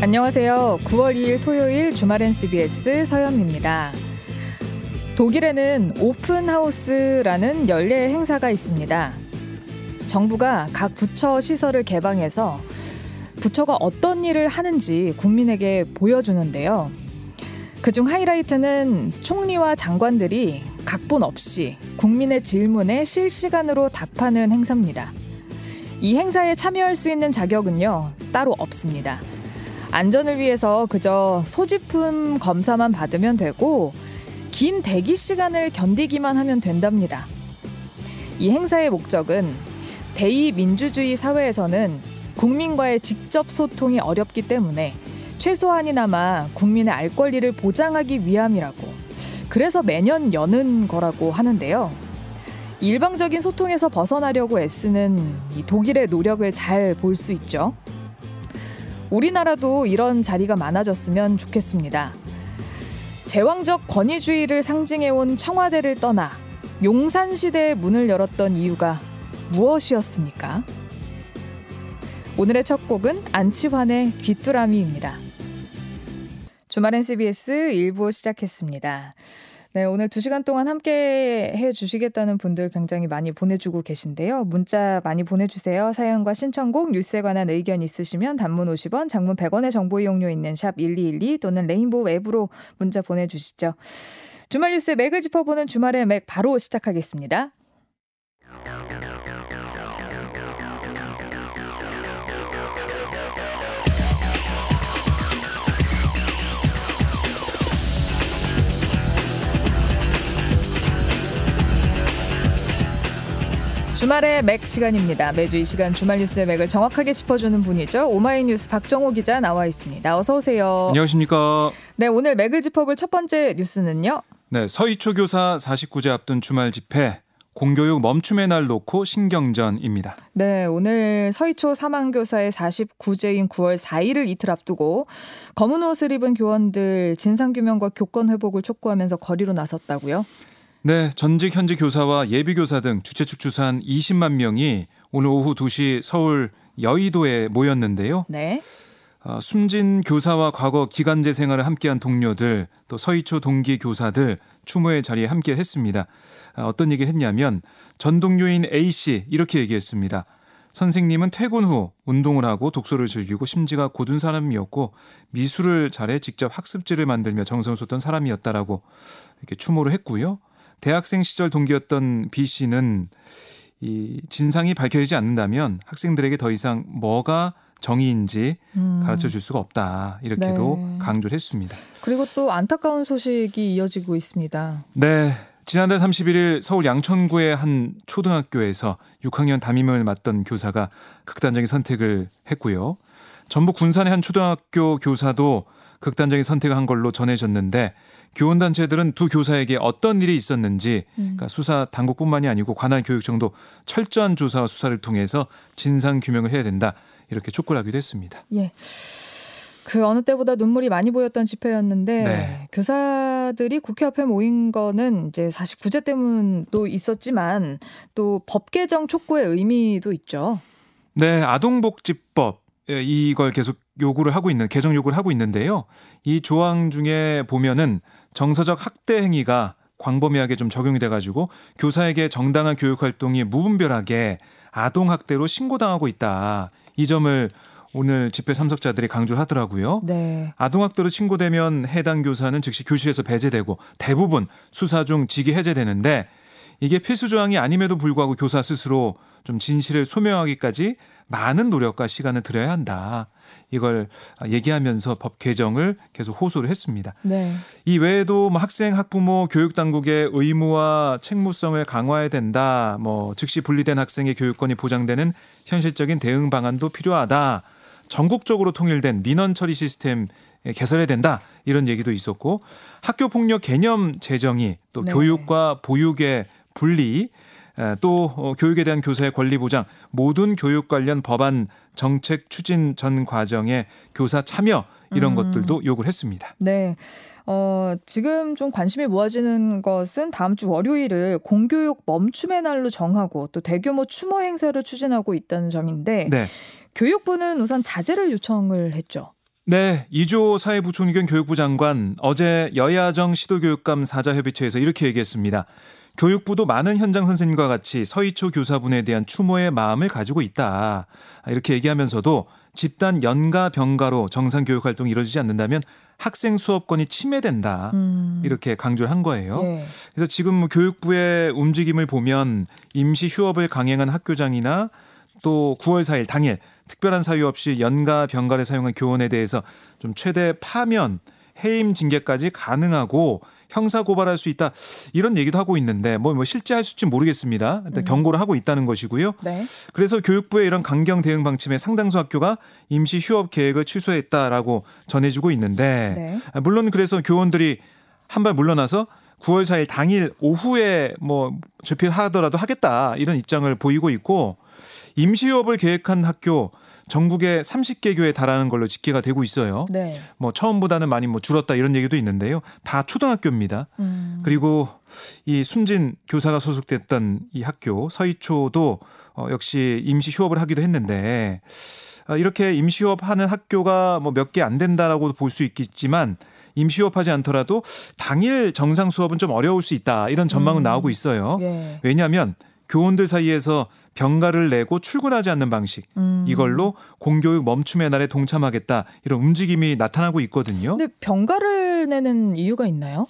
안녕하세요. 9월 2일 토요일 주말엔 CBS 서현입니다. 독일에는 오픈하우스라는 연례 행사가 있습니다. 정부가 각 부처 시설을 개방해서 부처가 어떤 일을 하는지 국민에게 보여주는데요. 그중 하이라이트는 총리와 장관들이 각본 없이 국민의 질문에 실시간으로 답하는 행사입니다. 이 행사에 참여할 수 있는 자격은요, 따로 없습니다. 안전을 위해서 그저 소지품 검사만 받으면 되고, 긴 대기 시간을 견디기만 하면 된답니다. 이 행사의 목적은 대의 민주주의 사회에서는 국민과의 직접 소통이 어렵기 때문에 최소한이나마 국민의 알 권리를 보장하기 위함이라고 그래서 매년 여는 거라고 하는데요. 일방적인 소통에서 벗어나려고 애쓰는 이 독일의 노력을 잘 볼 수 있죠. 우리나라도 이런 자리가 많아졌으면 좋겠습니다. 제왕적 권위주의를 상징해온 청와대를 떠나 용산시대의 문을 열었던 이유가 무엇이었습니까? 오늘의 첫 곡은 안치환의 귀뚜라미입니다. 주말엔 CBS 1부 시작했습니다. 네, 오늘 2시간 동안 함께 해 주시겠다는 분들 굉장히 많이 보내주고 계신데요. 문자 많이 보내주세요. 사연과 신청곡, 뉴스에 관한 의견 있으시면 단문 50원, 장문 100원의 정보 이용료 있는 샵 1212 또는 레인보우 앱으로 문자 보내주시죠. 주말 뉴스의 맥을 짚어보는 주말의 맥 바로 시작하겠습니다. 주말의 맥 시간입니다. 매주 이 시간 주말 뉴스의 맥을 정확하게 짚어주는 분이죠. 오마이뉴스 박정호 기자 나와 있습니다. 어서 오세요. 안녕하십니까. 네, 오늘 맥을 짚어볼 첫 번째 뉴스는요. 네, 서이초 교사 49제 앞둔 주말 집회 공교육 멈춤의 날 놓고 신경전입니다. 네, 오늘 서이초 사망교사의 49제인 9월 4일을 이틀 앞두고 검은 옷을 입은 교원들 진상규명과 교권 회복을 촉구하면서 거리로 나섰다고요? 네, 전직 현직 교사와 예비 교사 등 주최 측 추산 20만 명이 오늘 오후 2시 서울 여의도에 모였는데요. 네. 어, 숨진 교사와 과거 기간제 생활을 함께한 동료들, 또 서희초 동기 교사들 추모의 자리에 함께 했습니다. 어, 어떤 얘기를 했냐면 전 동료인 A 씨 이렇게 얘기했습니다. 선생님은 퇴근 후 운동을 하고 독서를 즐기고 심지가 고든 사람이었고 미술을 잘해 직접 학습지를 만들며 정성을 쏟던 사람이었다라고 이렇게 추모를 했고요. 대학생 시절 동기였던 B 씨는 이 진상이 밝혀지지 않는다면 학생들에게 더 이상 뭐가 정의인지 음. 가르쳐 줄 수가 없다. 이렇게도 네. 강조를 했습니다. 그리고 또 안타까운 소식이 이어지고 있습니다. 네. 지난달 31일 서울 양천구의 한 초등학교에서 6학년 담임을 맡던 교사가 극단적인 선택을 했고요. 전북 군산의 한 초등학교 교사도 극단적인 선택을 한 걸로 전해졌는데 교원단체들은 두 교사에게 어떤 일이 있었는지 음. 그러니까 수사 당국뿐만이 아니고 관할 교육청도 철저한 조사와 수사를 통해서 진상 규명을 해야 된다 이렇게 촉구를 하기도 했습니다. 예. 그 어느 때보다 눈물이 많이 보였던 집회였는데 네. 교사들이 국회 앞에 모인 거는 이제 49제 때문도 있었지만 또 법 개정 촉구의 의미도 있죠. 네, 아동복지법 예, 이걸 계속 요구를 하고 있는 개정 요구를 하고 있는데요. 이 조항 중에 보면은 정서적 학대 행위가 광범위하게 좀 적용이 돼가지고 교사에게 정당한 교육 활동이 무분별하게 아동 학대로 신고당하고 있다. 이 점을 오늘 집회 참석자들이 강조하더라고요. 네. 아동학대로 신고되면 해당 교사는 즉시 교실에서 배제되고 대부분 수사 중 직위 해제되는데 이게 필수 조항이 아님에도 불구하고 교사 스스로 좀 진실을 소명하기까지 많은 노력과 시간을 들여야 한다. 이걸 얘기하면서 법 개정을 계속 호소를 했습니다. 네. 이 외에도 뭐 학생, 학부모, 교육 당국의 의무와 책무성을 강화해야 된다. 뭐 즉시 분리된 학생의 교육권이 보장되는 현실적인 대응 방안도 필요하다. 전국적으로 통일된 민원 처리 시스템 개설해야 된다. 이런 얘기도 있었고 학교 폭력 개념 제정이 또 네. 교육과 보육의 분리 또 어, 교육에 대한 교사의 권리 보장, 모든 교육 관련 법안 정책 추진 전 과정에 교사 참여 이런 음. 것들도 요구를 했습니다. 네. 어, 지금 좀 관심이 모아지는 것은 다음 주 월요일을 공교육 멈춤의 날로 정하고 또 대규모 추모 행사를 추진하고 있다는 점인데 네. 교육부는 우선 자제를 요청을 했죠. 네, 이조 사회부총리 겸 교육부 장관 어제 여야정 시도교육감 사자협의체에서 이렇게 얘기했습니다. 교육부도 많은 현장 선생님과 같이 서희초 교사분에 대한 추모의 마음을 가지고 있다. 이렇게 얘기하면서도 집단 연가 병가로 정상 교육 활동이 이루어지지 않는다면 학생 수업권이 침해된다. 음. 이렇게 강조를 한 거예요. 네. 그래서 지금 뭐 교육부의 움직임을 보면 임시 휴업을 강행한 학교장이나 또 9월 4일 당일 특별한 사유 없이 연가 병가를 사용한 교원에 대해서 좀 최대 파면 해임 징계까지 가능하고 형사 고발할 수 있다 이런 얘기도 하고 있는데 뭐, 뭐 실제 할 수있지 모르겠습니다. 일단 음. 경고를 하고 있다는 것이고요. 네. 그래서 교육부의 이런 강경 대응 방침에 상당수 학교가 임시 휴업 계획을 취소했다라고 전해지고 있는데 네. 물론 그래서 교원들이 한 발 물러나서 9월 4일 당일 오후에 뭐 집필하더라도 하겠다 이런 입장을 보이고 있고 임시휴업을 계획한 학교 전국에 30개 교에 달하는 걸로 집계가 되고 있어요. 네. 뭐 처음보다는 많이 뭐 줄었다 이런 얘기도 있는데요. 다 초등학교입니다. 음. 그리고 이 숨진 교사가 소속됐던 이 학교 서희초도 어, 역시 임시 휴업을 하기도 했는데 어, 이렇게 임시 휴업하는 학교가 뭐 몇 개 안 된다라고 볼 수 있겠지만 임시 휴업하지 않더라도 당일 정상 수업은 좀 어려울 수 있다 이런 전망은 음. 나오고 있어요. 예. 왜냐하면 교원들 사이에서 병가를 내고 출근하지 않는 방식 음. 이걸로 공교육 멈춤의 날에 동참하겠다 이런 움직임이 나타나고 있거든요. 근데 병가를 내는 이유가 있나요?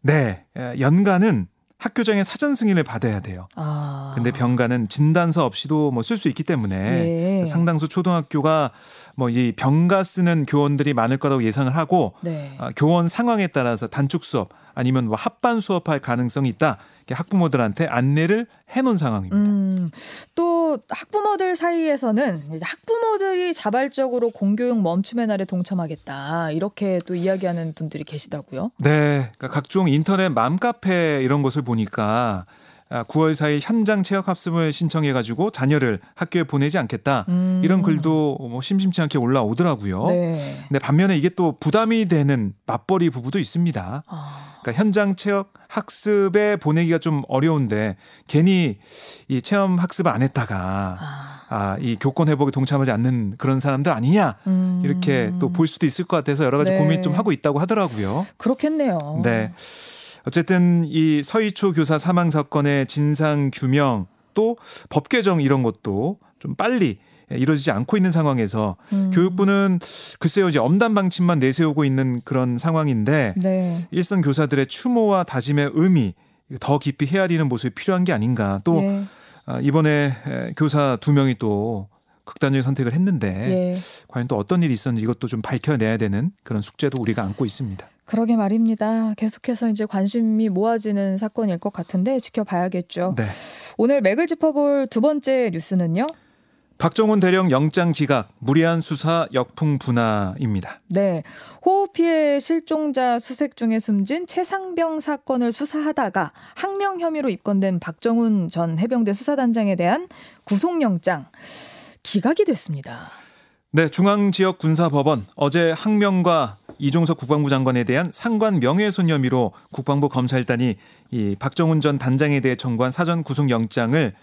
네, 연가는 학교장의 사전 승인을 받아야 돼요. 아. 근데 병가는 진단서 없이도 뭐 쓸 수 있기 때문에 예. 상당수 초등학교가 뭐 이 병가 쓰는 교원들이 많을 거라고 예상을 하고 네. 아, 교원 상황에 따라서 단축 수업 아니면 뭐 합반 수업할 가능성이 있다. 학부모들한테 안내를 해놓은 상황입니다. 음, 또 학부모들 사이에서는 학부모들이 자발적으로 공교육 멈춤의 날에 동참하겠다 이렇게 또 이야기하는 분들이 계시다고요? 네, 그러니까 각종 인터넷 맘카페 이런 것을 보니까 9월 아, 4일 현장 체역 합습을 신청해 가지고 자녀를 학교에 보내지 않겠다. 음. 이런 글도 뭐 심심치 않게 올라오더라고요. 네. 근데 반면에 이게 또 부담이 되는 맞벌이 부부도 있습니다. 아. 그러니까 현장 체험 학습에 보내기가 좀 어려운데 괜히 이 체험 학습을 안 했다가 아, 아 이 교권 회복에 동참하지 않는 그런 사람들 아니냐 음. 이렇게 또 볼 수도 있을 것 같아서 여러 가지 네. 고민 좀 하고 있다고 하더라고요. 그렇겠네요. 네. 어쨌든 이 서희초 교사 사망 사건의 진상 규명 또 법 개정 이런 것도 좀 빨리 이루어지지 않고 있는 상황에서 음. 교육부는 글쎄요 이제 엄단 방침만 내세우고 있는 그런 상황인데 네. 일선 교사들의 추모와 다짐의 의미 더 깊이 헤아리는 모습이 필요한 게 아닌가 또 네. 이번에 교사 두 명이 또 극단적인 선택을 했는데 예. 과연 또 어떤 일이 있었는지 이것도 좀 밝혀내야 되는 그런 숙제도 우리가 안고 있습니다. 그러게 말입니다. 계속해서 이제 관심이 모아지는 사건일 것 같은데 지켜봐야겠죠. 네. 오늘 맥을 짚어볼 두 번째 뉴스는요. 박정훈 대령 영장 기각, 무리한 수사 역풍 분화입니다. 네. 호흡 피해 실종자 수색 중에 숨진 최상병 사건을 수사하다가 항명 혐의로 입건된 박정훈 전 해병대 수사단장에 대한 구속영장 기각이 됐습니다. 네, 중앙지역군사법원 어제 항명과 이종석 국방부 장관에 대한 상관 명예훼손 혐의로 국방부 검찰단이 이 박정훈 전 단장에 대해 청구한 사전 구속영장을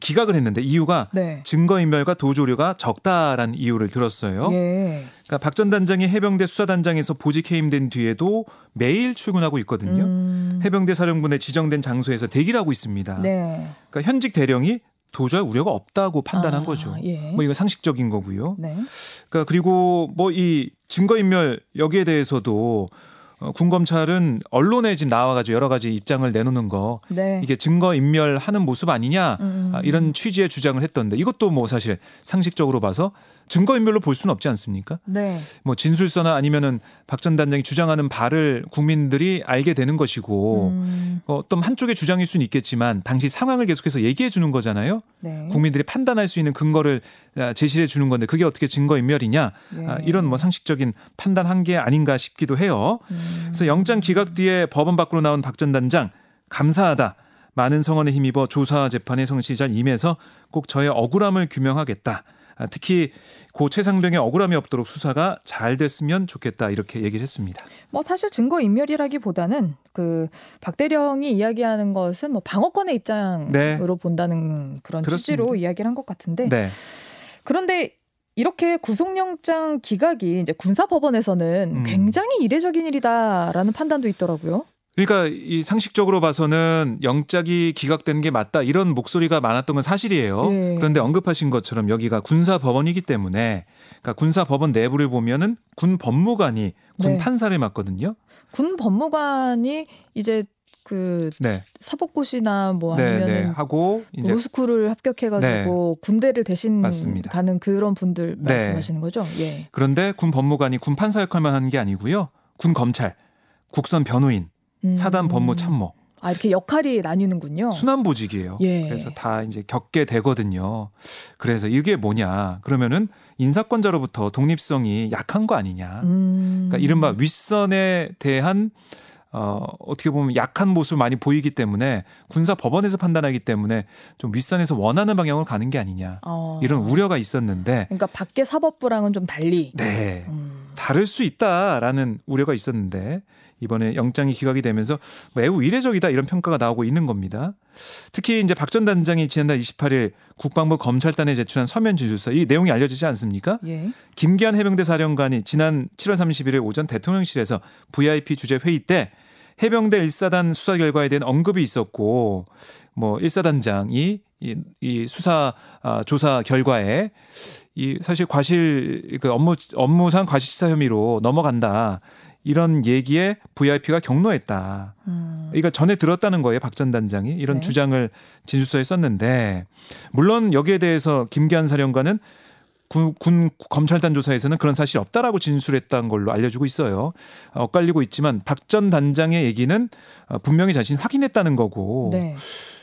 기각을 했는데 이유가 네. 증거인멸과 도주료가 적다라는 이유를 들었어요. 예. 그러니까 박 전 단장이 해병대 수사단장에서 보직 해임된 뒤에도 매일 출근하고 있거든요. 음. 해병대 사령부에 지정된 장소에서 대기를 하고 있습니다. 네. 그러니까 현직 대령이 도저히 우려가 없다고 판단한 아, 거죠. 예. 뭐 이거 상식적인 거고요. 네. 그러니까 그리고 뭐 이 증거인멸 여기에 대해서도 어, 군검찰은 언론에 지금 나와가지고 여러 가지 입장을 내놓는 거 네. 이게 증거 인멸하는 모습 아니냐 음. 아, 이런 취지의 주장을 했던데 이것도 뭐 사실 상식적으로 봐서 증거인멸로 볼 수는 없지 않습니까? 네. 뭐 진술서나 아니면은 박 전 단장이 주장하는 바를 국민들이 알게 되는 것이고 음. 어, 어떤 한쪽의 주장일 수는 있겠지만 당시 상황을 계속해서 얘기해 주는 거잖아요. 네. 국민들이 판단할 수 있는 근거를 아, 제시해 주는 건데 그게 어떻게 증거인멸이냐 네. 아, 이런 뭐 상식적인 판단 한 게 아닌가 싶기도 해요. 음. 그래서 영장 기각 뒤에 법원 밖으로 나온 박 전 단장 감사하다. 많은 성원에 힘입어 조사 재판에 성실히 잘 임해서 꼭 저의 억울함을 규명하겠다. 아, 특히 고 최상병의 억울함이 없도록 수사가 잘 됐으면 좋겠다 이렇게 얘기를 했습니다. 뭐 사실 증거 인멸이라기보다는 그 박대령이 이야기하는 것은 뭐 방어권의 입장으로 네. 본다는 그런 그렇습니다. 취지로 이야기를 한 것 같은데 네. 그런데 이렇게 구속영장 기각이 이제 군사법원에서는 음. 굉장히 이례적인 일이다라는 판단도 있더라고요. 그러니까 이 상식적으로 봐서는 영장이 기각되는 게 맞다 이런 목소리가 많았던 건 사실이에요. 네. 그런데 언급하신 것처럼 여기가 군사 법원이기 때문에 그러니까 군사 법원 내부를 보면은 군 법무관이 군 네. 판사를 맡거든요. 군 법무관이 이제 그 네. 사법고시나 뭐 네, 아니면 네, 하고 이제 로스쿨을 합격해가지고 네. 군대를 대신 맞습니다. 가는 그런 분들 네. 말씀하시는 거죠? 예. 그런데 군 법무관이 군 판사 역할만 하는 게 아니고요. 군 검찰, 국선 변호인, 음. 사단 법무 참모. 아 이렇게 역할이 나뉘는군요. 순환보직이에요. 예. 그래서 다 이제 겪게 되거든요. 그래서 이게 뭐냐? 그러면은 인사권자로부터 독립성이 약한 거 아니냐? 음. 그러니까 이른바 윗선에 대한 어, 어떻게 보면 약한 모습을 많이 보이기 때문에 군사 법원에서 판단하기 때문에 좀 윗선에서 원하는 방향으로 가는 게 아니냐 어. 이런 우려가 있었는데 그러니까 밖에 사법부랑은 좀 달리 네 음. 다를 수 있다라는 우려가 있었는데 이번에 영장이 기각이 되면서 매우 이례적이다 이런 평가가 나오고 있는 겁니다. 특히 이제 박 전 단장이 지난달 28일 국방부 검찰단에 제출한 서면 진술서 이 내용이 알려지지 않습니까? 예. 김기한 해병대 사령관이 지난 7월 31일 오전 대통령실에서 VIP 주재 회의 때 해병대 1사단 수사 결과에 대한 언급이 있었고 뭐 1사단장이 이, 이 수사 아, 조사 결과에 이 사실 과실 그 업무 업무상 과실치사 혐의로 넘어간다. 이런 얘기에 VIP가 경로했다. 음. 이거 전에 들었다는 거예요. 박 전 단장이 이런 네. 주장을 진술서에 썼는데 물론 여기에 대해서 김기한 사령관은 군, 군 검찰단 조사에서는 그런 사실이 없다라고 진술했던 걸로 알려지고 있어요. 엇갈리고 있지만 박 전 단장의 얘기는 어, 분명히 자신이 확인했다는 거고 네.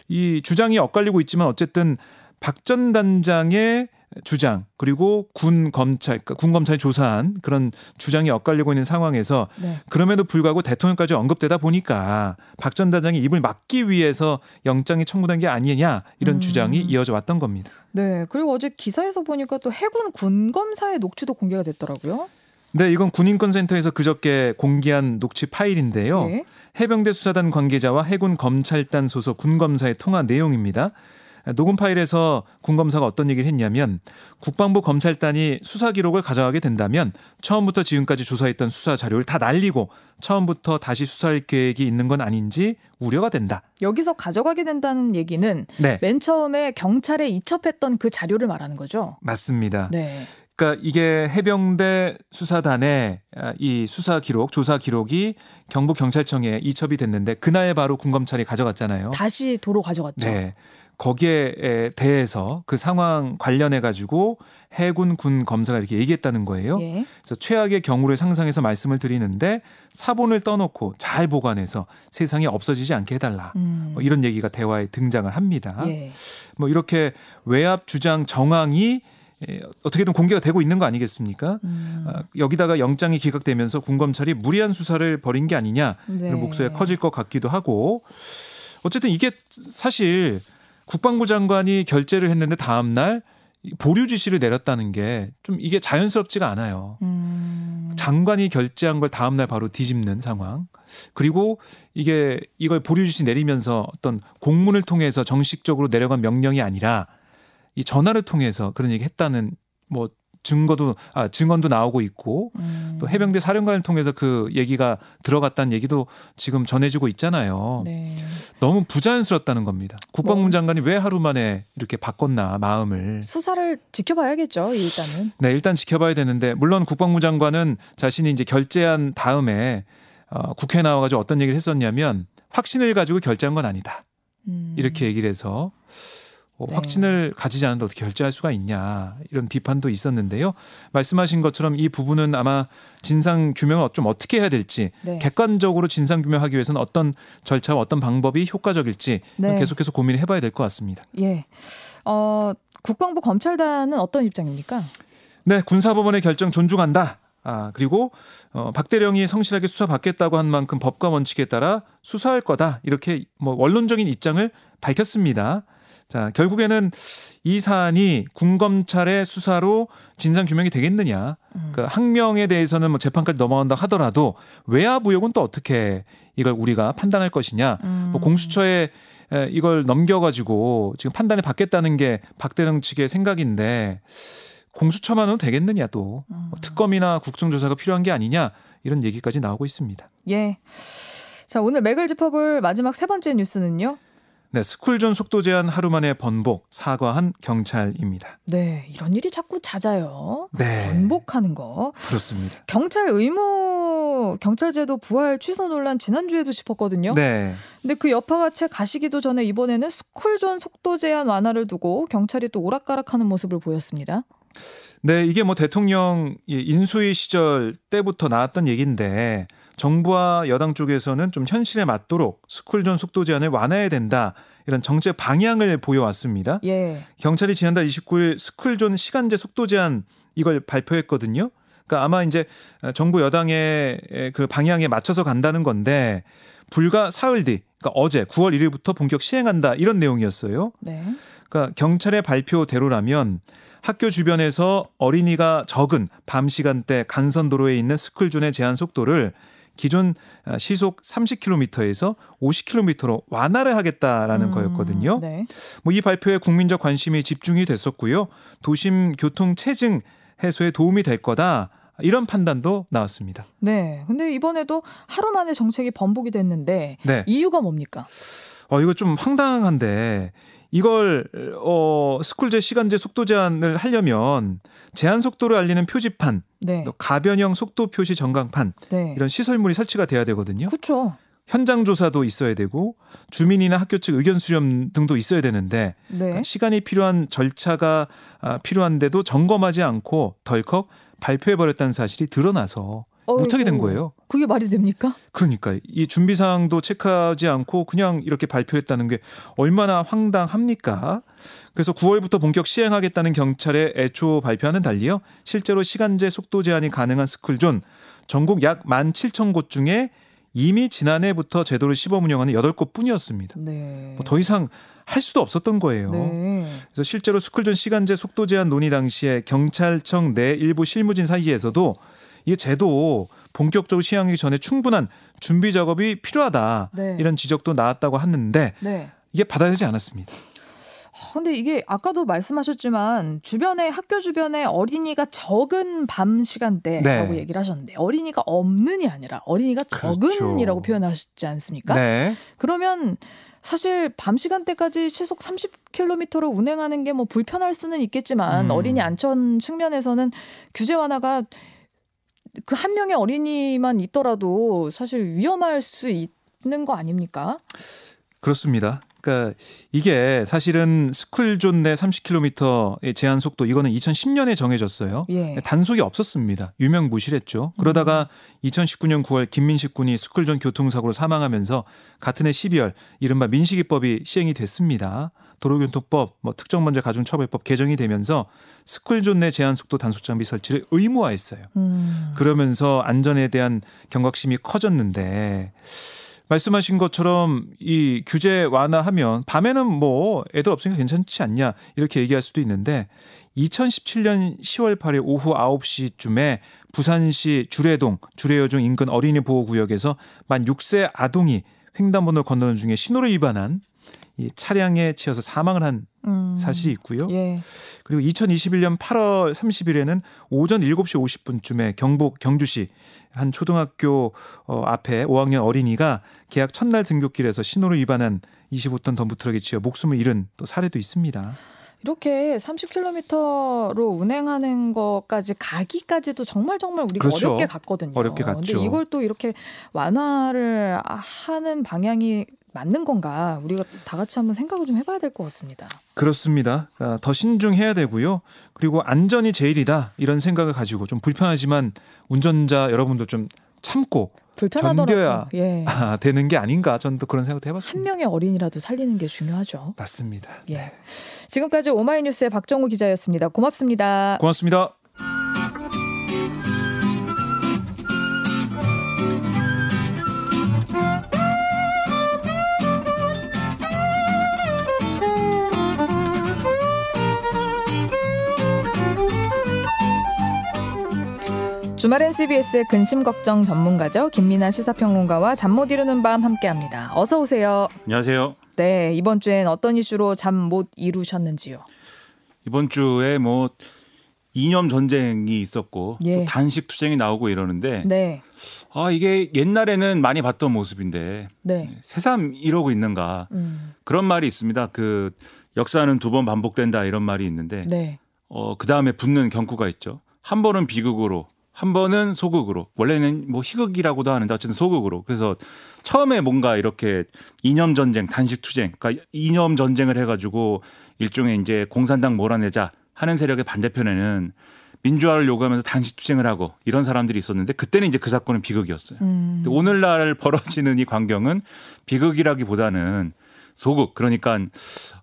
이 주장이 엇갈리고 있지만 어쨌든 박 전 단장의 주장 그리고 군 검찰 그러니까 군 검찰이 조사한 그런 주장이 엇갈리고 있는 상황에서 네. 그럼에도 불구하고 대통령까지 언급되다 보니까 박 전 단장이 입을 막기 위해서 영장이 청구된 게 아니냐 이런 음. 주장이 이어져 왔던 겁니다. 네. 그리고 어제 기사에서 보니까 또 해군 군 검사의 녹취도 공개가 됐더라고요. 네, 이건 군인권센터에서 그저께 공개한 녹취 파일인데요. 네. 해병대 수사단 관계자와 해군 검찰단 소속 군검사의 통화 내용입니다. 녹음 파일에서 군 검사가 어떤 얘기를 했냐면 국방부 검찰단이 수사 기록을 가져가게 된다면 처음부터 지금까지 조사했던 수사 자료를 다 날리고 처음부터 다시 수사할 계획이 있는 건 아닌지 우려가 된다. 여기서 가져가게 된다는 얘기는 네. 맨 처음에 경찰에 이첩했던 그 자료를 말하는 거죠. 맞습니다. 네. 그러니까 이게 해병대 수사단의 아, 이 수사 기록, 조사 기록이 경북 경찰청에 이첩이 됐는데 그날 바로 군검찰이 가져갔잖아요. 다시 도로 가져갔죠. 네. 거기에 대해서 그 상황 관련해 가지고 해군 군 검사가 이렇게 얘기했다는 거예요. 예. 그래서 최악의 경우를 상상해서 말씀을 드리는데 사본을 떠놓고 잘 보관해서 세상에 없어지지 않게 해달라. 음. 뭐 이런 얘기가 대화에 등장을 합니다. 예. 뭐 이렇게 외압 주장 정황이 예, 어떻게든 공개가 되고 있는 거 아니겠습니까? 음. 아, 여기다가 영장이 기각되면서 군검찰이 무리한 수사를 벌인 게 아니냐 네. 이런 목소리가 커질 것 같기도 하고 어쨌든 이게 사실 국방부 장관이 결재를 했는데 다음 날 보류 지시를 내렸다는 게 좀 이게 자연스럽지가 않아요. 음. 장관이 결재한 걸 다음 날 바로 뒤집는 상황. 그리고 이게 이걸 보류 지시 내리면서 어떤 공문을 통해서 정식적으로 내려간 명령이 아니라 이 전화를 통해서 그런 얘기 했다는 뭐 증거도 아 증언도 나오고 있고 음. 또 해병대 사령관을 통해서 그 얘기가 들어갔다는 얘기도 지금 전해지고 있잖아요. 네. 너무 부자연스럽다는 겁니다. 국방부 뭐. 장관이 왜 하루 만에 이렇게 바꿨나 마음을 수사를 지켜봐야겠죠 일단은. 네 일단 지켜봐야 되는데 물론 국방부 장관은 자신이 이제 결재한 다음에 어, 국회에 나와가지고 어떤 얘기를 했었냐면 확신을 가지고 결재한 건 아니다. 음. 이렇게 얘기를 해서 뭐 네. 확신을 가지지 않는데 어떻게 결제할 수가 있냐 이런 비판도 있었는데요. 말씀하신 것처럼 이 부분은 아마 진상 규명을 좀 어떻게 해야 될지 네. 객관적으로 진상 규명하기 위해서는 어떤 절차와 어떤 방법이 효과적일지 네. 계속해서 고민을 해봐야 될 것 같습니다. 예. 어, 국방부 검찰단은 어떤 입장입니까? 네, 군사법원의 결정 존중한다. 아, 그리고 어, 박 대령이 성실하게 수사받겠다고 한 만큼 법과 원칙에 따라 수사할 거다. 이렇게 뭐 원론적인 입장을 밝혔습니다. 자, 결국에는 이 사안이 군검찰의 수사로 진상 규명이 되겠느냐. 음. 그 항명에 대해서는 뭐 재판까지 넘어간다 하더라도 외화부역은 또 어떻게 이걸 우리가 판단할 것이냐. 음. 뭐 공수처에 에, 이걸 넘겨가지고 지금 판단을 받겠다는 게 박대령 측의 생각인데 공수처만은 되겠느냐 또 음. 뭐 특검이나 국정조사가 필요한 게 아니냐 이런 얘기까지 나오고 있습니다. 예. 자, 오늘 맥을 짚어볼 마지막 세 번째 뉴스는요. 네, 스쿨존 속도 제한 하루 만에 번복 사과한 경찰입니다. 네, 이런 일이 자꾸 잦아요. 네, 번복하는 거. 그렇습니다. 경찰 의무 경찰제도 부활 취소 논란 지난주에도 짚었거든요. 네, 근데 그 여파가 채 가시기도 전에 이번에는 스쿨존 속도 제한 완화를 두고 경찰이 또 오락가락하는 모습을 보였습니다. 네 이게 뭐 대통령 이 인수위 시절 때부터 나왔던 얘기인데 정부와 여당 쪽에서는 좀 현실에 맞도록 스쿨존 속도 제한을 완화해야 된다 이런 정책 방향을 보여왔습니다. 예. 경찰이 지난달 29일 스쿨존 시간제 속도 제한 이걸 발표했거든요. 그러니까 아마 이제 정부 여당의 그 방향에 맞춰서 간다는 건데 불과 사흘 뒤, 그러니까 어제 9월 1일부터 본격 시행한다 이런 내용이었어요. 네. 그러니까 경찰의 발표대로라면 학교 주변에서 어린이가 적은 밤 시간대 간선 도로에 있는 스쿨존의 제한 속도를 기존 시속 30km에서 50km로 완화를 하겠다라는 음, 거였거든요. 네. 뭐이 발표에 국민적 관심이 집중이 됐었고요. 도심 교통 체증 해소에 도움이 될 거다. 이런 판단도 나왔습니다. 네. 근데 이번에도 하루 만에 정책이 번복이 됐는데 네. 이유가 뭡니까? 어 이거 좀 황당한데 이걸 어 스쿨제 시간제 속도 제한을 하려면 제한 속도를 알리는 표지판, 네. 또 가변형 속도 표시 전광판 네. 이런 시설물이 설치가 돼야 되거든요. 그렇죠. 현장 조사도 있어야 되고 주민이나 학교 측 의견 수렴 등도 있어야 되는데 네. 그러니까 시간이 필요한 절차가 아, 필요한데도 점검하지 않고 덜컥 발표해 버렸다는 사실이 드러나서 못하게 된 거예요. 그게 말이 됩니까? 그러니까 이 준비 사항도 체크하지 않고 그냥 이렇게 발표했다는 게 얼마나 황당합니까? 그래서 9월부터 본격 시행하겠다는 경찰의 애초 발표와는 달리요. 실제로 시간제 속도 제한이 가능한 스쿨존 전국 약 17,000곳 중에 이미 지난해부터 제도를 시범 운영하는 8곳 뿐이었습니다. 네. 뭐 더 이상 할 수도 없었던 거예요. 네. 그래서 실제로 스쿨존 시간제 속도 제한 논의 당시에 경찰청 내 일부 실무진 사이에서도 이 제도 본격적으로 시행하기 전에 충분한 준비 작업이 필요하다 네. 이런 지적도 나왔다고 하는데 네. 이게 받아들이지 않았습니다. 아, 근데 이게 아까도 말씀하셨지만 주변에 학교 주변에 어린이가 적은 밤 시간대라고 네. 얘기를 하셨는데 어린이가 없는이 아니라 어린이가 그렇죠. 적은이라고 표현하셨지 않습니까? 네, 그러면 사실 밤 시간대까지 시속 30km로 운행하는 게 뭐 불편할 수는 있겠지만 음. 어린이 안전 측면에서는 규제 완화가 그 한 명의 어린이만 있더라도 사실 위험할 수 있는 거 아닙니까? 그렇습니다. 그러니까 이게 사실은 스쿨존 내 30km의 제한 속도 이거는 2010년에 정해졌어요. 예. 단속이 없었습니다. 유명 무실했죠. 그러다가 2019년 9월 김민식 군이 스쿨존 교통사고로 사망하면서 같은 해 12월 이른바 민식이법이 시행이 됐습니다. 도로교통법, 뭐 특정범죄 가중처벌법 개정이 되면서 스쿨존 내 제한 속도 단속 장비 설치를 의무화했어요. 음. 그러면서 안전에 대한 경각심이 커졌는데 말씀하신 것처럼 이 규제 완화하면 밤에는 뭐 애들 없으니까 괜찮지 않냐 이렇게 얘기할 수도 있는데 2017년 10월 8일 오후 9시쯤에 부산시 주례동 주례여중 인근 어린이 보호구역에서 만 6세 아동이 횡단보도를 건너는 중에 신호를 위반한 이 차량에 치여서 사망을 한 음. 사실이 있고요. 예. 그리고 2021년 8월 30일에는 오전 7시 50분쯤에 경북 경주시 한 초등학교 어, 앞에 5학년 어린이가 계약 첫날 등굣길에서 신호를 위반한 25톤 덤프트럭에 치여 목숨을 잃은 또 사례도 있습니다. 이렇게 30km로 운행하는 것까지 가기까지도 정말 정말 우리가 그렇죠. 어렵게 갔거든요. 어렵게 갔죠. 근데 이걸 또 이렇게 완화를 하는 방향이 맞는 건가? 우리가 다 같이 한번 생각을 좀 해봐야 될 것 같습니다. 그렇습니다. 아, 더 신중해야 되고요. 그리고 안전이 제일이다 이런 생각을 가지고 좀 불편하지만 운전자 여러분도 좀 참고 불편하더라도 견뎌야 예. 아, 되는 게 아닌가 저는 또 그런 생각도 한 해봤습니다. 명의 어린이라도 살리는 게 중요하죠. 맞습니다. 네. 예. 지금까지 오마이뉴스의 박정우 기자였습니다. 고맙습니다. 고맙습니다. 주말엔 CBS의 근심 걱정 전문가죠. 김민아 시사평론가와 잠 못 이루는 밤 함께합니다. 어서 오세요. 안녕하세요. 네, 이번 주엔 어떤 이슈로 잠 못 이루셨는지요? 이번 주에 뭐 이념 전쟁이 있었고 예. 또 단식 투쟁이 나오고 이러는데 네, 아 이게 옛날에는 많이 봤던 모습인데 네, 새삼 이러고 있는가 음, 그런 말이 있습니다. 그 역사는 두 번 반복된다 이런 말이 있는데 네, 어그 다음에 붙는 경구가 있죠. 한 번은 비극으로 한 번은 소극으로. 원래는 뭐 희극이라고도 하는데 어쨌든 소극으로. 그래서 처음에 뭔가 이렇게 이념 전쟁 단식 투쟁 그러니까 이념 전쟁을 해가지고 일종의 이제 공산당 몰아내자 하는 세력의 반대편에는 민주화를 요구하면서 단식 투쟁을 하고 이런 사람들이 있었는데 그때는 이제 그 사건은 비극이었어요. 음, 오늘날 벌어지는 이 광경은 비극이라기보다는 소극. 그러니까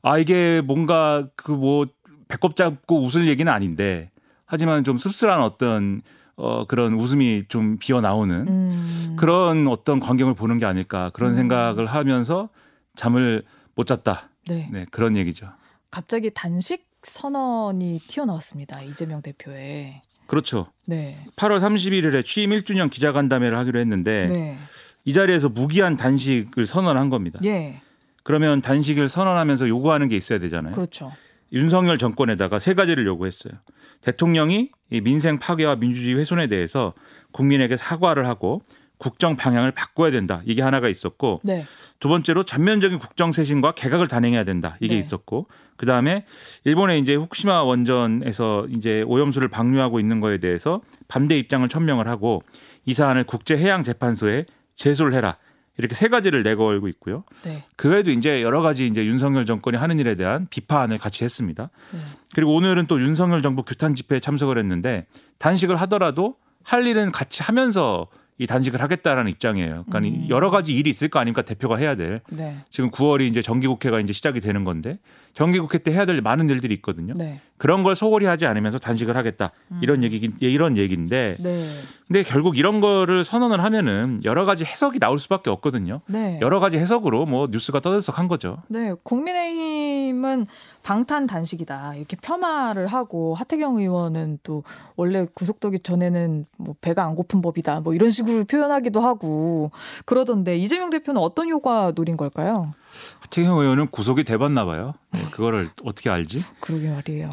아 이게 뭔가 그 뭐 배꼽 잡고 웃을 얘기는 아닌데 하지만 좀 씁쓸한 어떤 어 그런 웃음이 좀 비어 나오는 음, 그런 어떤 광경을 보는 게 아닐까 그런 음. 생각을 하면서 잠을 못 잤다. 네. 네, 그런 얘기죠. 갑자기 단식 선언이 튀어나왔습니다. 이재명 대표의. 그렇죠. 네, 8월 31일에 취임 1주년 기자간담회를 하기로 했는데 네, 이 자리에서 무기한 단식을 선언한 겁니다. 예, 그러면 단식을 선언하면서 요구하는 게 있어야 되잖아요. 그렇죠. 윤석열 정권에다가 세 가지를 요구했어요. 대통령이 이 민생 파괴와 민주주의 훼손에 대해서 국민에게 사과를 하고 국정 방향을 바꿔야 된다. 이게 하나가 있었고 네, 두 번째로 전면적인 국정 쇄신과 개각을 단행해야 된다. 이게 네. 있었고 그 다음에 일본의 이제 후쿠시마 원전에서 이제 오염수를 방류하고 있는 거에 대해서 반대 입장을 천명을 하고 이 사안을 국제 해양 재판소에 제소를 해라. 이렇게 세 가지를 내걸고 있고요. 네, 그 외에도 이제 여러 가지 이제 윤석열 정권이 하는 일에 대한 비판을 같이 했습니다. 네. 그리고 오늘은 또 윤석열 정부 규탄 집회에 참석을 했는데 단식을 하더라도 할 일은 같이 하면서 이 단식을 하겠다라는 입장이에요. 그러니까 음. 여러 가지 일이 있을 거 아닙니까 대표가 해야 될. 네, 지금 9월이 이제 정기국회가 이제 시작이 되는 건데 정기국회 때 해야 될 많은 일들이 있거든요. 네, 그런 걸 소홀히 하지 않으면서 단식을 하겠다 이런 얘기 이런 얘기인데 네, 근데 결국 이런 거를 선언을 하면은 여러 가지 해석이 나올 수밖에 없거든요. 네. 여러 가지 해석으로 뭐 뉴스가 떠들썩한 거죠. 네, 국민의힘은 방탄 단식이다 이렇게 폄하를 하고 하태경 의원은 또 원래 구속되기 전에는 뭐 배가 안 고픈 법이다 뭐 이런 식으로 표현하기도 하고 그러던데 이재명 대표는 어떤 효과 노린 걸까요? 하태경 의원은 구속이 돼봤나 봐요. 네, 그거를 어떻게 알지? 그러게 말이에요.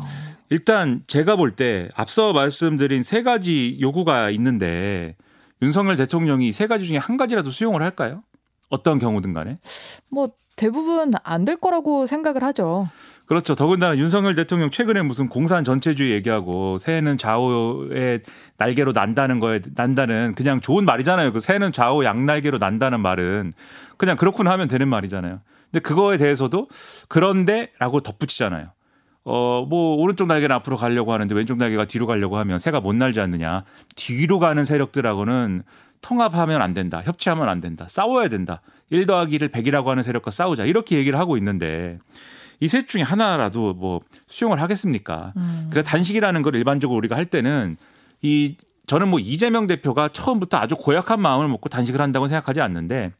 일단 제가 볼 때 앞서 말씀드린 세 가지 요구가 있는데 윤석열 대통령이 세 가지 중에 한 가지라도 수용을 할까요? 어떤 경우든 간에. 뭐 대부분 안 될 거라고 생각을 하죠. 그렇죠. 더군다나 윤석열 대통령 최근에 무슨 공산 전체주의 얘기하고 새는 좌우의 날개로 난다는 거에 난다는 그냥 좋은 말이잖아요. 그 새는 좌우 양날개로 난다는 말은 그냥 그렇구나 하면 되는 말이잖아요. 근데 그거에 대해서도 그런데라고 덧붙이잖아요. 어, 뭐, 오른쪽 날개는 앞으로 가려고 하는데 왼쪽 날개가 뒤로 가려고 하면 새가 못 날지 않느냐. 뒤로 가는 세력들하고는 통합하면 안 된다. 협치하면 안 된다. 싸워야 된다. 1 더하기를 100이라고 하는 세력과 싸우자. 이렇게 얘기를 하고 있는데 이 셋 중에 하나라도 뭐 수용을 하겠습니까? 음. 그러니까 단식이라는 걸 일반적으로 우리가 할 때는 이 저는 뭐 이재명 대표가 처음부터 아주 고약한 마음을 먹고 단식을 한다고 생각하지 않는데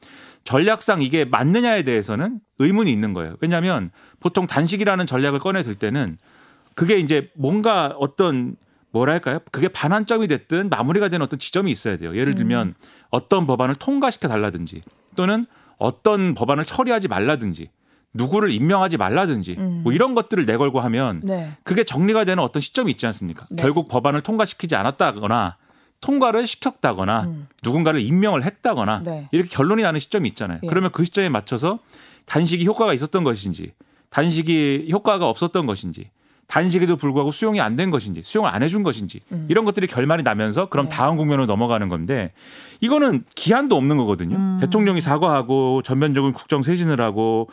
전략상 이게 맞느냐에 대해서는 의문이 있는 거예요. 왜냐하면 보통 단식이라는 전략을 꺼내 들 때는 그게 이제 뭔가 어떤 뭐랄까요? 그게 반환점이 됐든 마무리가 되는 어떤 지점이 있어야 돼요. 예를 들면 어떤 법안을 통과시켜 달라든지 또는 어떤 법안을 처리하지 말라든지 누구를 임명하지 말라든지 음. 뭐 이런 것들을 내걸고 하면 네. 그게 정리가 되는 어떤 시점이 있지 않습니까? 네. 결국 법안을 통과시키지 않았다거나 통과를 시켰다거나 음. 누군가를 임명을 했다거나 네. 이렇게 결론이 나는 시점이 있잖아요. 예. 그러면 그 시점에 맞춰서 단식이 효과가 있었던 것인지 단식이 효과가 없었던 것인지 단식에도 불구하고 수용이 안 된 것인지 수용을 안 해준 것인지 음. 이런 것들이 결말이 나면서 그럼 네. 다음 국면으로 넘어가는 건데 이거는 기한도 없는 거거든요. 음. 대통령이 사과하고 전면적인 국정 쇄신을 하고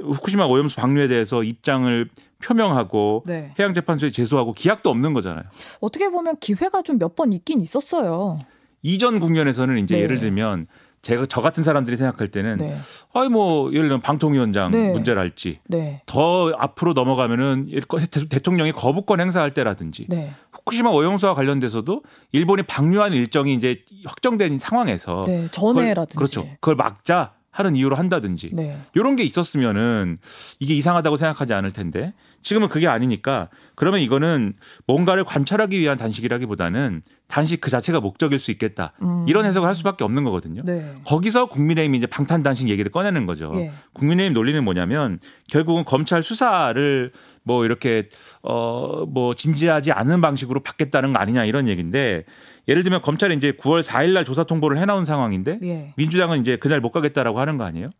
후쿠시마 오염수 방류에 대해서 입장을 표명하고 네. 해양재판소에 제소하고 기약도 없는 거잖아요. 어떻게 보면 기회가 좀 몇 번 있긴 있었어요. 이전 국면에서는 이제 네. 예를 들면 제가 저 같은 사람들이 생각할 때는 네. 아니 뭐 예를 들면 방통위원장 네. 문제랄지 네. 더 앞으로 넘어가면은 대- 대통령이 거부권 행사할 때라든지 네. 후쿠시마 오염수와 관련돼서도 일본이 방류한 일정이 이제 확정된 상황에서 네. 전에라든지. 그렇죠. 그걸 막자 하는 이유로 한다든지 네. 이런 게 있었으면은 이게 이상하다고 생각하지 않을 텐데 지금은 그게 아니니까 그러면 이거는 뭔가를 관찰하기 위한 단식이라기보다는 단식 그 자체가 목적일 수 있겠다. 음. 이런 해석을 할 수밖에 없는 거거든요. 네. 거기서 국민의힘이 이제 방탄 단식 얘기를 꺼내는 거죠. 예. 국민의힘 논리는 뭐냐면 결국은 검찰 수사를 뭐 이렇게 어 뭐 진지하지 않은 방식으로 받겠다는 거 아니냐 이런 얘기인데 예를 들면 검찰이 이제 9월 4일 날 조사 통보를 해 나온 상황인데 예. 민주당은 이제 그날 못 가겠다라고 하는 거 아니에요?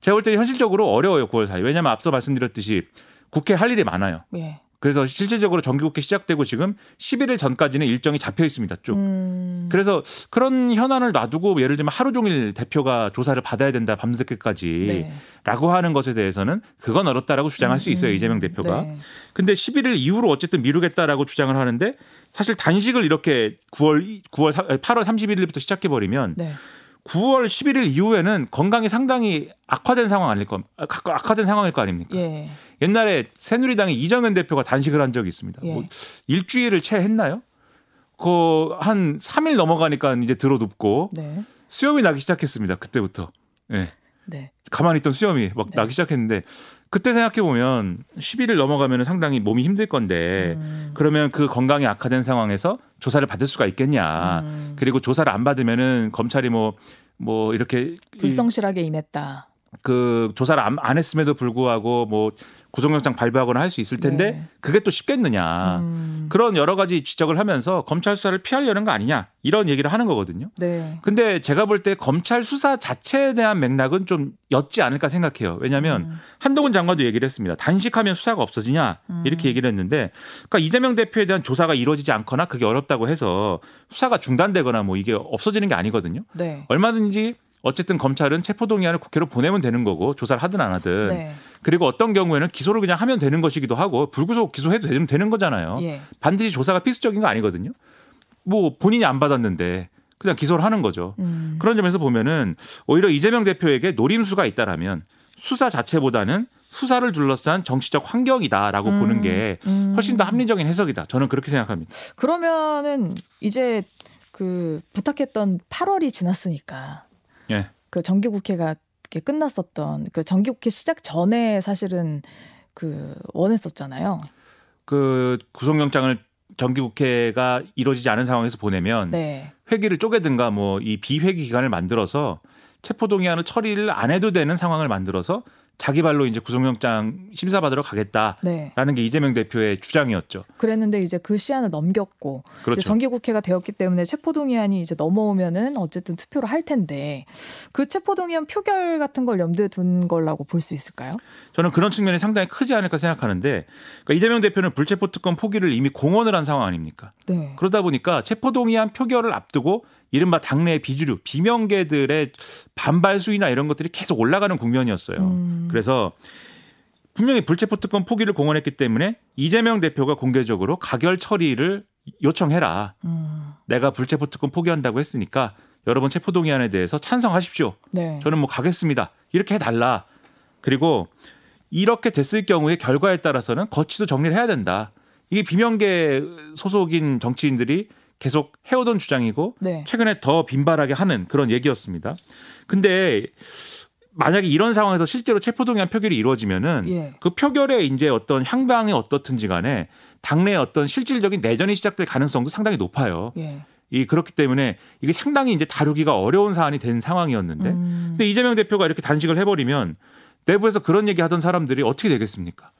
제가 볼 때는 현실적으로 어려워요. 9월 4일. 왜냐하면 앞서 말씀드렸듯이 국회 할 일이 많아요. 예. 그래서 실질적으로 정기국회 시작되고 지금 11일 전까지는 일정이 잡혀 있습니다. 쭉. 음. 그래서 그런 현안을 놔두고 예를 들면 하루 종일 대표가 조사를 받아야 된다 밤늦게까지 네. 라고 하는 것에 대해서는 그건 어렵다라고 주장할 수 있어요. 음. 이재명 대표가. 네. 근데 11일 이후로 어쨌든 미루겠다라고 주장을 하는데 사실 단식을 이렇게 9월 9월 8월 31일부터 시작해 버리면 네. 9월 11일 이후에는 건강이 상당히 악화된 상황 아닐 거 악- 악화된 상황일 거 아닙니까? 예. 옛날에 새누리당의 이정현 대표가 단식을 한 적이 있습니다. 예. 뭐 일주일을 채 했나요? 그한 3일 넘어가니까 이제 들어 눕고 네. 수염이 나기 시작했습니다. 그때부터. 예. 네. 가만히 있던 수염이 막 네. 나기 시작했는데 그때 생각해 보면 11일 넘어가면 상당히 몸이 힘들 건데 음. 그러면 그 건강이 악화된 상황에서 조사를 받을 수가 있겠냐. 음. 그리고 조사를 안 받으면은 검찰이 뭐뭐 이렇게 이- 불성실하게 임했다. 그 조사를 안, 안 했음에도 불구하고 뭐 구속영장 발부하거나 할 수 있을 텐데 네. 그게 또 쉽겠느냐. 음. 그런 여러 가지 지적을 하면서 검찰 수사를 피하려는 거 아니냐 이런 얘기를 하는 거거든요. 네. 근데 제가 볼 때 검찰 수사 자체에 대한 맥락은 좀 였지 않을까 생각해요. 왜냐하면 음. 한동훈 장관도 얘기를 했습니다. 단식하면 수사가 없어지냐 이렇게 얘기를 했는데, 그러니까 이재명 대표에 대한 조사가 이루어지지 않거나 그게 어렵다고 해서 수사가 중단되거나 뭐 이게 없어지는 게 아니거든요. 네. 얼마든지 어쨌든 검찰은 체포동의안을 국회로 보내면 되는 거고 조사를 하든 안 하든 네. 그리고 어떤 경우에는 기소를 그냥 하면 되는 것이기도 하고 불구속 기소해도 되는, 되는 거잖아요. 예. 반드시 조사가 필수적인 거 아니거든요. 뭐 본인이 안 받았는데 그냥 기소를 하는 거죠. 음. 그런 점에서 보면은 오히려 이재명 대표에게 노림수가 있다라면 수사 자체보다는 수사를 둘러싼 정치적 환경이다라고 음. 보는 게 음. 훨씬 더 합리적인 해석이다. 저는 그렇게 생각합니다. 그러면은 이제 그 부탁했던 8월이 지났으니까 예. 그 정기국회가 끝났었던 그 정기국회 시작 전에 사실은 그 원했었잖아요. 그 구속영장을 정기국회가 이루어지지 않은 상황에서 보내면 네. 회기를 쪼개든가 뭐 이 비회기 기간을 만들어서 체포동의안을 처리를 안 해도 되는 상황을 만들어서 자기 발로 이제 구속영장 심사받으러 가겠다라는 네. 게 이재명 대표의 주장이었죠. 그랬는데 이제 그 시한을 넘겼고 그렇죠. 정기국회가 되었기 때문에 체포동의안이 이제 넘어오면은 어쨌든 투표를 할 텐데 그 체포동의안 표결 같은 걸 염두에 둔 걸라고 볼 수 있을까요? 저는 그런 측면이 상당히 크지 않을까 생각하는데 그러니까 이재명 대표는 불체포 특권 포기를 이미 공언을 한 상황 아닙니까? 네. 그러다 보니까 체포동의안 표결을 앞두고 이른바 당내 비주류 비명계들의 반발 수위나 이런 것들이 계속 올라가는 국면이었어요. 음. 그래서 분명히 불체포 특권 포기를 공언했기 때문에 이재명 대표가 공개적으로 가결 처리를 요청해라. 음. 내가 불체포 특권 포기한다고 했으니까 여러분 체포 동의안에 대해서 찬성하십시오. 네. 저는 뭐 가겠습니다. 이렇게 해달라. 그리고 이렇게 됐을 경우에 결과에 따라서는 거치도 정리를 해야 된다. 이게 비명계 소속인 정치인들이 계속 해오던 주장이고 네. 최근에 더 빈발하게 하는 그런 얘기였습니다. 근데 만약에 이런 상황에서 실제로 체포동의안 표결이 이루어지면은 예. 그 표결에 이제 어떤 향방이 어떻든지 간에 당내에 어떤 실질적인 내전이 시작될 가능성도 상당히 높아요. 예. 이 그렇기 때문에 이게 상당히 이제 다루기가 어려운 사안이 된 상황이었는데 음. 근데 이재명 대표가 이렇게 단식을 해버리면 내부에서 그런 얘기 하던 사람들이 어떻게 되겠습니까?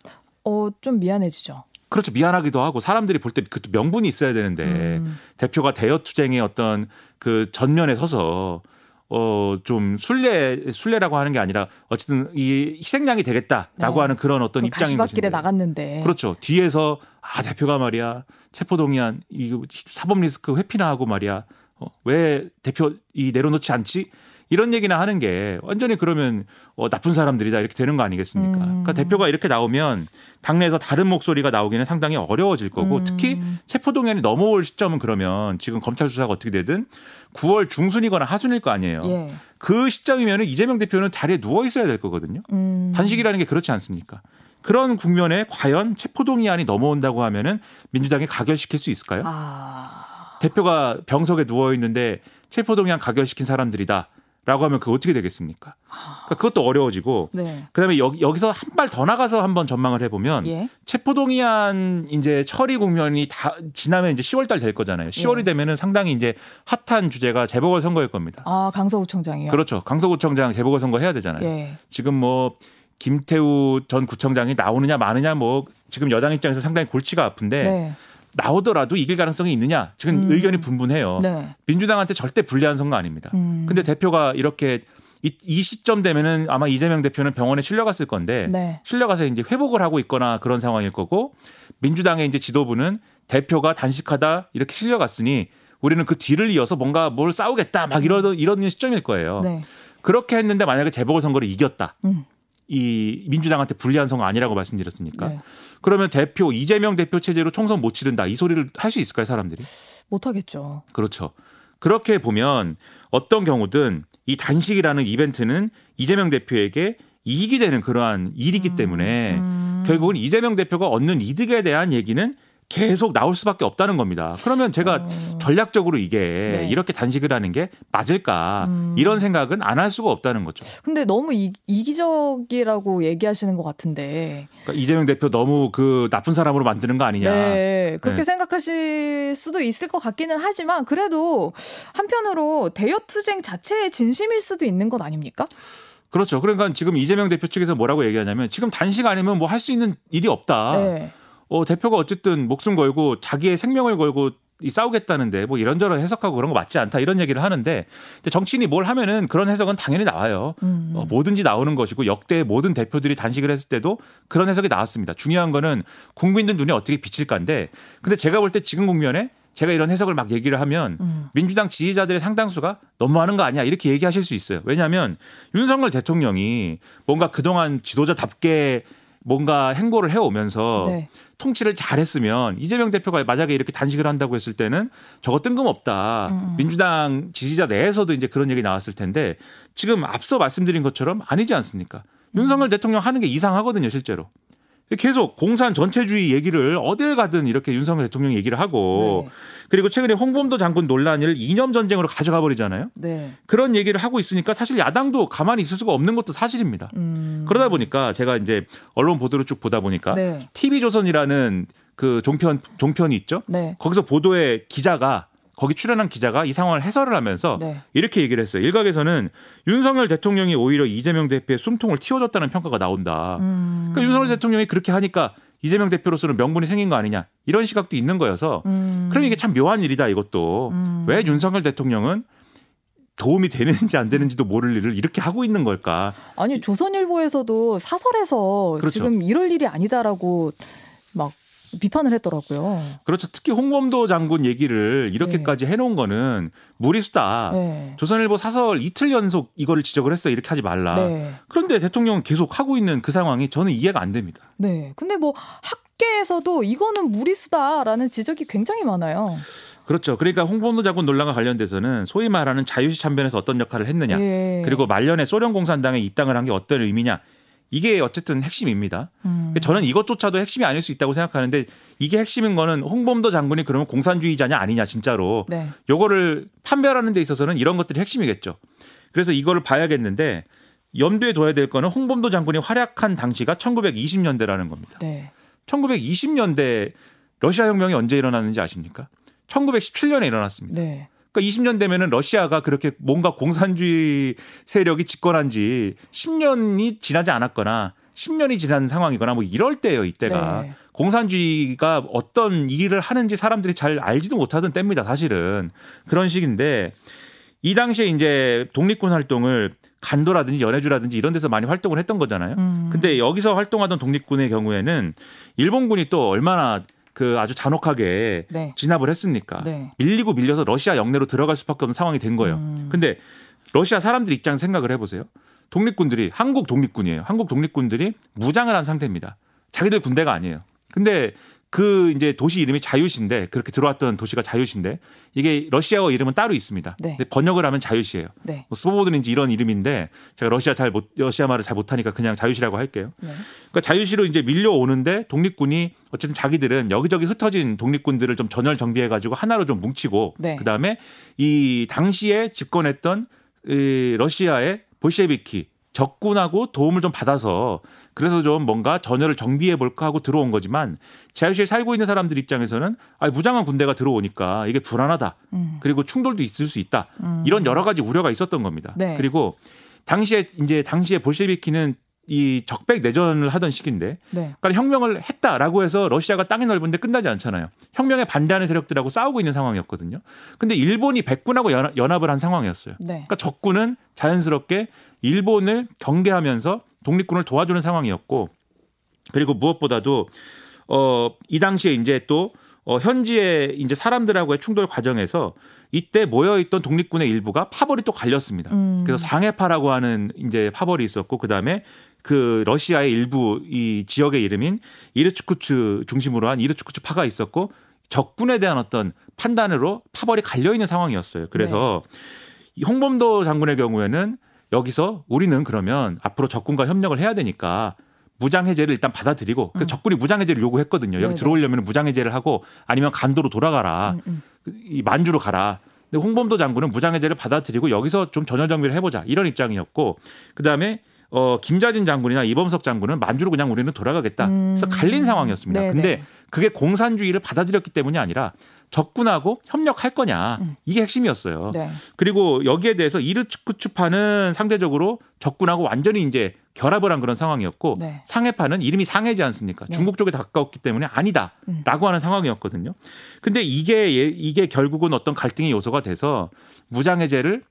어, 좀 미안해지죠. 그렇죠 미안하기도 하고 사람들이 볼 때 그 명분이 있어야 되는데 음. 대표가 대여 투쟁의 어떤 그 전면에 서서 어 좀 순례 순례라고 하는 게 아니라 어쨌든 이 희생양이 되겠다라고 네. 하는 그런 어떤 그 입장인 가시밭길에 것인데 나갔는데. 그렇죠 뒤에서 아 대표가 말이야 체포 동의안 이 사법 리스크 회피나 하고 말이야 어, 왜 대표 이 내려놓지 않지 이런 얘기나 하는 게 완전히 그러면 어, 나쁜 사람들이다 이렇게 되는 거 아니겠습니까? 음. 그러니까 대표가 이렇게 나오면 당내에서 다른 목소리가 나오기는 상당히 어려워질 거고 음. 특히 체포동의안이 넘어올 시점은 그러면 지금 검찰 수사가 어떻게 되든 9월 중순이거나 하순일 거 아니에요. 예. 그 시점이면 이재명 대표는 자리에 누워 있어야 될 거거든요. 음. 단식이라는 게 그렇지 않습니까? 그런 국면에 과연 체포동의안이 넘어온다고 하면은 민주당이 가결시킬 수 있을까요? 아. 대표가 병석에 누워 있는데 체포동의안 가결시킨 사람들이다. 라고 하면 그거 어떻게 되겠습니까? 그러니까 그것도 어려워지고 네. 그다음에 여기, 여기서 한 발 더 나가서 한번 전망을 해보면 예. 체포동의안 이제 처리 국면이 다 지나면 이제 10월 달 될 거잖아요. 10월이 예. 되면은 상당히 이제 핫한 주제가 재보궐 선거일 겁니다. 아 강서구청장이요. 그렇죠. 강서구청장 재보궐 선거 해야 되잖아요. 예. 지금 뭐 김태우 전 구청장이 나오느냐 마느냐 뭐 지금 여당 입장에서 상당히 골치가 아픈데 네. 나오더라도 이길 가능성이 있느냐 지금 음. 의견이 분분해요. 네. 민주당한테 절대 불리한 선거 아닙니다. 음. 근데 대표가 이렇게 이, 이 시점 되면은 아마 이재명 대표는 병원에 실려갔을 건데 네. 실려가서 이제 회복을 하고 있거나 그런 상황일 거고 민주당의 이제 지도부는 대표가 단식하다 이렇게 실려갔으니 우리는 그 뒤를 이어서 뭔가 뭘 싸우겠다 막 이런 이런 시점일 거예요. 네. 그렇게 했는데 만약에 재보궐 선거를 이겼다. 음. 이 민주당한테 불리한 선거 아니라고 말씀드렸으니까. 네. 그러면 대표 이재명 대표 체제로 총선 못 치른다. 이 소리를 할 수 있을까요, 사람들이? 못하겠죠. 그렇죠. 그렇게 보면 어떤 경우든 이 단식이라는 이벤트는 이재명 대표에게 이익이 되는 그러한 일이기 때문에 음. 결국은 이재명 대표가 얻는 이득에 대한 얘기는 계속 나올 수밖에 없다는 겁니다. 그러면 제가 어. 전략적으로 이게 네. 이렇게 단식을 하는 게 맞을까 음. 이런 생각은 안 할 수가 없다는 거죠. 근데 너무 이, 이기적이라고 얘기하시는 것 같은데. 그러니까 이재명 대표 너무 그 나쁜 사람으로 만드는 거 아니냐. 네, 그렇게 네. 생각하실 수도 있을 것 같기는 하지만 그래도 한편으로 대여 투쟁 자체의 진심일 수도 있는 것 아닙니까? 그렇죠. 그러니까 지금 이재명 대표 측에서 뭐라고 얘기하냐면 지금 단식 아니면 뭐 할 수 있는 일이 없다. 네. 어, 대표가 어쨌든 목숨 걸고 자기의 생명을 걸고 이 싸우겠다는데 뭐 이런저런 해석하고 그런 거 맞지 않다 이런 얘기를 하는데 근데 정치인이 뭘 하면은 그런 해석은 당연히 나와요. 음. 어, 뭐든지 나오는 것이고 역대 모든 대표들이 단식을 했을 때도 그런 해석이 나왔습니다. 중요한 거는 국민들 눈에 어떻게 비칠까인데 근데 제가 볼 때 지금 국면에 제가 이런 해석을 막 얘기를 하면 음. 민주당 지지자들의 상당수가 너무하는 거 아니야 이렇게 얘기하실 수 있어요. 왜냐하면 윤석열 대통령이 뭔가 그동안 지도자답게 뭔가 행보를 해오면서 네. 통치를 잘했으면 이재명 대표가 만약에 이렇게 단식을 한다고 했을 때는 저거 뜬금없다. 음. 민주당 지지자 내에서도 이제 그런 얘기 나왔을 텐데 지금 앞서 말씀드린 것처럼 아니지 않습니까? 음. 윤석열 대통령 하는 게 이상하거든요, 실제로. 계속 공산 전체주의 얘기를 어딜 가든 이렇게 윤석열 대통령이 얘기를 하고 네. 그리고 최근에 홍범도 장군 논란을 이념 전쟁으로 가져가 버리잖아요. 네. 그런 얘기를 하고 있으니까 사실 야당도 가만히 있을 수가 없는 것도 사실입니다. 음. 그러다 보니까 제가 이제 언론 보도를 쭉 보다 보니까 네. TV조선이라는 그 종편 종편이 있죠. 네. 거기서 보도에 기자가 거기 출연한 기자가 이 상황을 해설을 하면서 네. 이렇게 얘기를 했어요. 일각에서는 윤석열 대통령이 오히려 이재명 대표의 숨통을 틔워줬다는 평가가 나온다. 음. 그러니까 윤석열 대통령이 그렇게 하니까 이재명 대표로서는 명분이 생긴 거 아니냐 이런 시각도 있는 거여서 음. 그럼 이게 참 묘한 일이다 이것도 음. 왜 윤석열 대통령은 도움이 되는지 안 되는지도 모를 일을 이렇게 하고 있는 걸까? 아니 조선일보에서도 사설에서 그렇죠. 지금 이럴 일이 아니다라고 막 비판을 했더라고요. 그렇죠. 특히 홍범도 장군 얘기를 이렇게까지 해놓은 거는 무리수다. 네. 조선일보 사설 이틀 연속 이거를 지적을 했어요. 이렇게 하지 말라. 네. 그런데 대통령은 계속 하고 있는 그 상황이 저는 이해가 안 됩니다. 네. 근데 뭐 학계에서도 이거는 무리수다라는 지적이 굉장히 많아요. 그렇죠. 그러니까 홍범도 장군 논란과 관련돼서는 소위 말하는 자유시 참변에서 어떤 역할을 했느냐. 예. 그리고 말년에 소련 공산당에 입당을 한 게 어떤 의미냐. 이게 어쨌든 핵심입니다. 음. 저는 이것조차도 핵심이 아닐 수 있다고 생각하는데 이게 핵심인 거는 홍범도 장군이 그러면 공산주의자냐 아니냐 진짜로 네. 요거를 판별하는 데 있어서는 이런 것들이 핵심이겠죠. 그래서 이거를 봐야겠는데 염두에 둬야 될 거는 홍범도 장군이 활약한 당시가 1920년대라는 겁니다. 네. 1920년대 러시아 혁명이 언제 일어났는지 아십니까? 1917년에 일어났습니다. 네. 그러니까 20년 되면은 러시아가 그렇게 뭔가 공산주의 세력이 집권한 지 10년이 지나지 않았거나 10년이 지난 상황이거나 뭐 이럴 때예요, 이때가. 네. 공산주의가 어떤 일을 하는지 사람들이 잘 알지도 못하던 때입니다, 사실은. 그런 식인데 이 당시에 이제 독립군 활동을 간도라든지 연해주라든지 이런 데서 많이 활동을 했던 거잖아요. 음. 근데 여기서 활동하던 독립군의 경우에는 일본군이 또 얼마나 그 아주 잔혹하게 네. 진압을 했습니까? 네. 밀리고 밀려서 러시아 영내로 들어갈 수밖에 없는 상황이 된 거예요. 음. 근데 러시아 사람들 입장 생각을 해보세요. 독립군들이 한국 독립군이에요. 한국 독립군들이 무장을 한 상태입니다. 자기들 군대가 아니에요. 근데 그 이제 도시 이름이 자유시인데 그렇게 들어왔던 도시가 자유시인데 이게 러시아어 이름은 따로 있습니다. 네. 근데 번역을 하면 자유시예요. 네. 뭐 스보보드인지 이런 이름인데 제가 러시아 잘 못 러시아 말을 잘 못하니까 그냥 자유시라고 할게요. 네. 그러니까 자유시로 이제 밀려오는데 독립군이 어쨌든 자기들은 여기저기 흩어진 독립군들을 좀 전열 정비해 가지고 하나로 좀 뭉치고 네. 그다음에 이 당시에 집권했던 이 러시아의 볼셰비키 적군하고 도움을 좀 받아서 그래서 좀 뭔가 전열을 정비해 볼까 하고 들어온 거지만 자유시에 살고 있는 사람들 입장에서는 아 무장한 군대가 들어오니까 이게 불안하다. 음. 그리고 충돌도 있을 수 있다. 음. 이런 여러 가지 우려가 있었던 겁니다. 네. 그리고 당시에 이제 당시에 볼셰비키는 이 적백 내전을 하던 시기인데 네. 그러니까 혁명을 했다라고 해서 러시아가 땅이 넓은데 끝나지 않잖아요. 혁명에 반대하는 세력들하고 싸우고 있는 상황이었거든요. 근데 일본이 백군하고 연합- 연합 을 한 상황이었어요. 네. 그러니까 적군은 자연스럽게 일본을 경계하면서 독립군을 도와주는 상황이었고 그리고 무엇보다도 어이 당시에 이제 또 어, 현지의 이제 사람들하고의 충돌 과정에서 이때 모여 있던 독립군의 일부가 파벌이 또 갈렸습니다. 음. 그래서 상해파라고 하는 이제 파벌이 있었고 그 다음에 그 러시아의 일부 이 지역의 이름인 이르츠쿠츠 중심으로 한 이르츠쿠츠 파가 있었고 적군에 대한 어떤 판단으로 파벌이 갈려 있는 상황이었어요. 그래서 이 홍범도 장군의 경우에는 여기서 우리는 그러면 앞으로 적군과 협력을 해야 되니까 무장 해제를 일단 받아들이고 그 음. 적군이 무장 해제를 요구했거든요. 여기 네네. 들어오려면 무장 해제를 하고 아니면 간도로 돌아가라. 음, 음. 이 만주로 가라. 근데 홍범도 장군은 무장해제를 받아들이고 여기서 좀 전열 정비를 해보자 이런 입장이었고 그 다음에 어 김자진 장군이나 이범석 장군은 만주로 그냥 우리는 돌아가겠다. 그래서 음. 갈린 상황이었습니다. 네네. 근데 그게 공산주의를 받아들였기 때문이 아니라 적군하고 협력할 거냐 음. 이게 핵심이었어요. 네. 그리고 여기에 대해서 이르츠쿠츠파는 상대적으로 적군하고 완전히 이제 결합을 한 그런 상황이었고 네. 상해파는 이름이 상해지 않습니까? 네. 중국 쪽에 더 가까웠기 때문에 음. 아니다라고 하는 상황이었거든요. 근데 이게 예- 이게 결국은 어떤 갈등의 요소가 돼서 무장해제를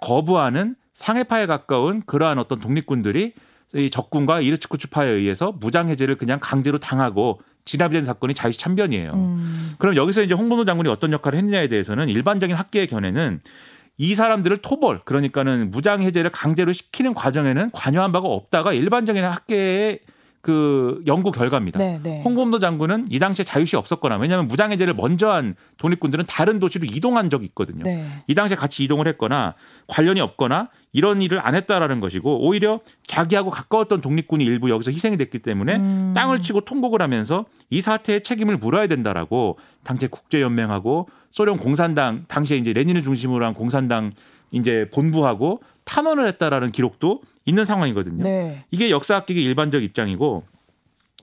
거부하는 상해파에 가까운 그러한 어떤 독립군들이 이 적군과 이르츠쿠츠파에 의해서 무장해제를 그냥 강제로 당하고 진압이 된 사건이 자유시 참변이에요. 음. 그럼 여기서 이제 홍범도 장군이 어떤 역할을 했느냐에 대해서는 일반적인 학계의 견해는 이 사람들을 토벌 그러니까는 무장 해제를 강제로 시키는 과정에는 관여한 바가 없다가 일반적인 학계의 그 연구 결과입니다. 네, 네. 홍범도 장군은 이 당시에 자유시 없었거나 왜냐하면 무장 해제를 먼저 한 독립군들은 다른 도시로 이동한 적이 있거든요. 네. 이 당시에 같이 이동을 했거나 관련이 없거나 이런 일을 안 했다라는 것이고 오히려 자기하고 가까웠던 독립군이 일부 여기서 희생이 됐기 때문에 음. 땅을 치고 통곡을 하면서 이 사태의 책임을 물어야 된다라고 당시에 국제연맹하고 소련 공산당 당시에 이제 레닌을 중심으로 한 공산당 이제 본부하고 탄원을 했다라는 기록도 있는 상황이거든요. 네. 이게 역사학계의 일반적 입장이고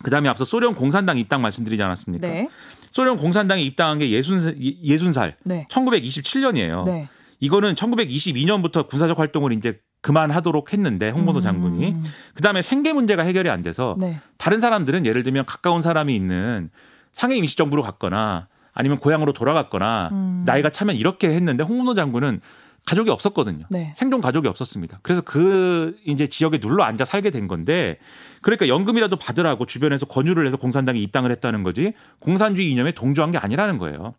그다음에 앞서 소련 공산당 입당 말씀드리지 않았습니까? 네. 소련 공산당에 입당한 게 예순 예순 살 네. 1927년이에요. 네. 이거는 1922년부터 군사적 활동을 이제 그만하도록 했는데 홍범도 장군이 음. 그다음에 생계 문제가 해결이 안 돼서 네. 다른 사람들은 예를 들면 가까운 사람이 있는 상해 임시정부로 갔거나 아니면 고향으로 돌아갔거나 음. 나이가 차면 이렇게 했는데 홍문호 장군은 가족이 없었거든요. 네. 생존 가족이 없었습니다. 그래서 그 이제 지역에 눌러 앉아 살게 된 건데 그러니까 연금이라도 받으라고 주변에서 권유를 해서 공산당에 입당을 했다는 거지 공산주의 이념에 동조한 게 아니라는 거예요.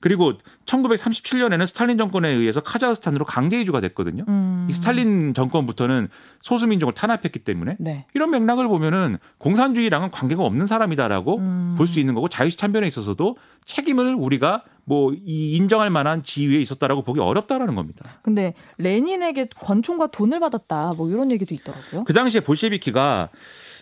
그리고 1937년에는 스탈린 정권에 의해서 카자흐스탄으로 강제 이주가 됐거든요. 음. 이 스탈린 정권부터는 소수민족을 탄압했기 때문에 네. 이런 맥락을 보면은 공산주의랑은 관계가 없는 사람이다라고 음. 볼수 있는 거고 자유시 참변에 있어서도 책임을 우리가 뭐 이 인정할 만한 지위에 있었다라고 보기 어렵다라는 겁니다. 근데 레닌에게 권총과 돈을 받았다. 뭐 이런 얘기도 있더라고요. 그 당시에 볼셰비키가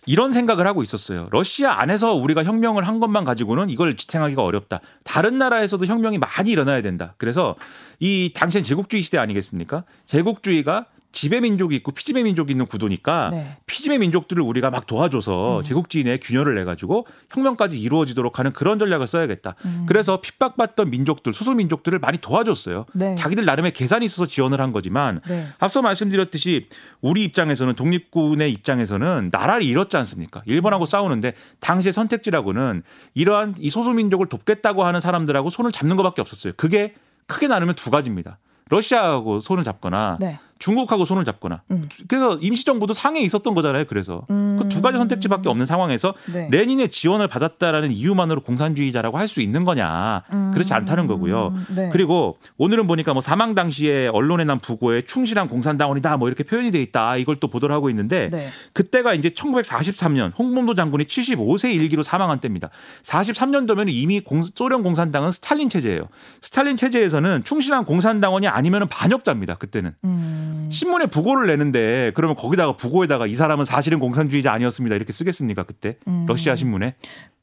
이런 생각을 하고 있었어요. 러시아 안에서 우리가 혁명을 한 것만 가지고는 이걸 지탱하기가 어렵다. 다른 나라에서도 혁명이 많이 일어나야 된다. 그래서 이 당시엔 제국주의 시대 아니겠습니까? 제국주의가 지배 민족이 있고 피지배 민족이 있는 구도니까 네. 피지배 민족들을 우리가 막 도와줘서 음. 제국주의 균열을 내 가지고 혁명까지 이루어지도록 하는 그런 전략을 써야겠다. 음. 그래서 핍박받던 민족들, 소수 민족들을 많이 도와줬어요. 네. 자기들 나름의 계산이 있어서 지원을 한 거지만 네. 앞서 말씀드렸듯이 우리 입장에서는 독립군의 입장에서는 나라를 잃었지 않습니까? 일본하고 싸우는데 당시의 선택지라고는 이러한 이 소수 민족을 돕겠다고 하는 사람들하고 손을 잡는 것밖에 없었어요. 그게 크게 나누면 두 가지입니다. 러시아하고 손을 잡거나 네. 중국하고 손을 잡거나 음. 그래서 임시정부도 상해에 있었던 거잖아요. 그래서 음. 그두 가지 선택지밖에 없는 상황에서 네. 레닌의 지원을 받았다라는 이유만으로 공산주의자라고 할 수 있는 거냐 그렇지 않다는 거고요. 음. 네. 그리고 오늘은 보니까 뭐 사망 당시에 언론에 난 부고에 충실한 공산당원이다 뭐 이렇게 표현이 돼 있다 이걸 또 보도를 하고 있는데 네. 그때가 이제 1943년 홍범도 장군이 75세 일기로 사망한 때입니다. 43년도면 이미 공- 소련 공산당은 스탈린 체제예요. 스탈린 체제에서는 충실한 공산당원이 아니면 반역자입니다. 그때는 음. 신문에 부고를 내는데 그러면 거기다가 부고에다가 이 사람은 사실은 공산주의자 아니었습니다 이렇게 쓰겠습니까 그때 음. 러시아 신문에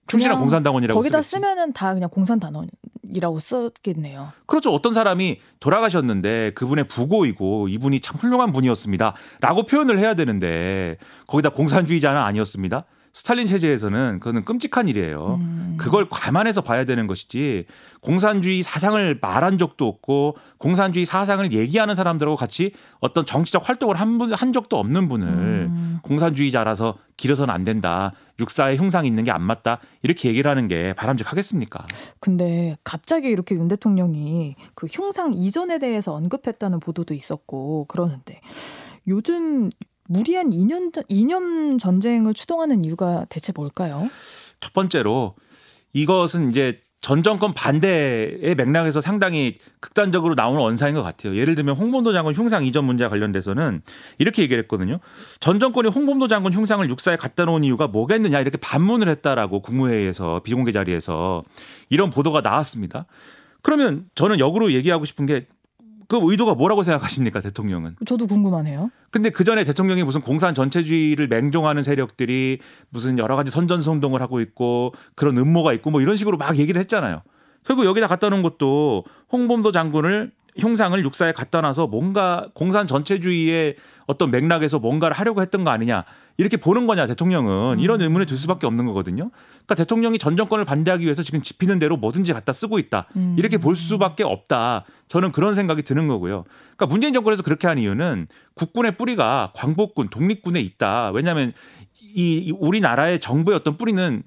충실한 공산당원이라고 거기다 쓰겠지. 쓰면은 다 그냥 공산당원이라고 썼겠네요. 그렇죠. 어떤 사람이 돌아가셨는데 그분의 부고이고 이분이 참 훌륭한 분이었습니다. 라고 표현을 해야 되는데 거기다 공산주의자는 아니었습니다. 스탈린 체제에서는 그거는 끔찍한 일이에요. 음. 그걸 감안해서 봐야 되는 것이지 공산주의 사상을 말한 적도 없고 공산주의 사상을 얘기하는 사람들하고 같이 어떤 정치적 활동을 한, 분, 한 적도 없는 분을 음. 공산주의자라서 길어서는 안 된다. 육사에 흉상이 있는 게 안 맞다. 이렇게 얘기를 하는 게 바람직하겠습니까? 근데 갑자기 이렇게 윤 대통령이 그 흉상 이전에 대해서 언급했다는 보도도 있었고 그러는데 요즘 무리한 이념 전- 이념 전쟁을 추동하는 이유가 대체 뭘까요? 첫 번째로 이것은 이제 전 정권 반대의 맥락에서 상당히 극단적으로 나오는 원사인 것 같아요. 예를 들면 홍범도 장군 흉상 이전 문제와 관련돼서는 이렇게 얘기를 했거든요. 전 정권이 홍범도 장군 흉상을 육사에 갖다 놓은 이유가 뭐겠느냐 이렇게 반문을 했다라고 국무회의에서 비공개 자리에서 이런 보도가 나왔습니다. 그러면 저는 역으로 얘기하고 싶은 게 그 의도가 뭐라고 생각하십니까 대통령은? 저도 궁금하네요. 근데 그 전에 대통령이 무슨 공산 전체주의를 맹종하는 세력들이 무슨 여러 가지 선전성동을 하고 있고 그런 음모가 있고 뭐 이런 식으로 막 얘기를 했잖아요. 결국 여기다 갖다 놓은 것도 홍범도 장군을 흉상을 육사에 갖다 놔서 뭔가 공산 전체주의의 어떤 맥락에서 뭔가를 하려고 했던 거 아니냐 이렇게 보는 거냐 대통령은 이런 의문에 들 수밖에 없는 거거든요. 그러니까 대통령이 전 정권을 반대하기 위해서 지금 집히는 대로 뭐든지 갖다 쓰고 있다 음. 이렇게 볼 수밖에 없다. 저는 그런 생각이 드는 거고요. 그러니까 문재인 정권에서 그렇게 한 이유는 국군의 뿌리가 광복군, 독립군에 있다. 왜냐하면 이, 이 우리나라의 정부의 어떤 뿌리는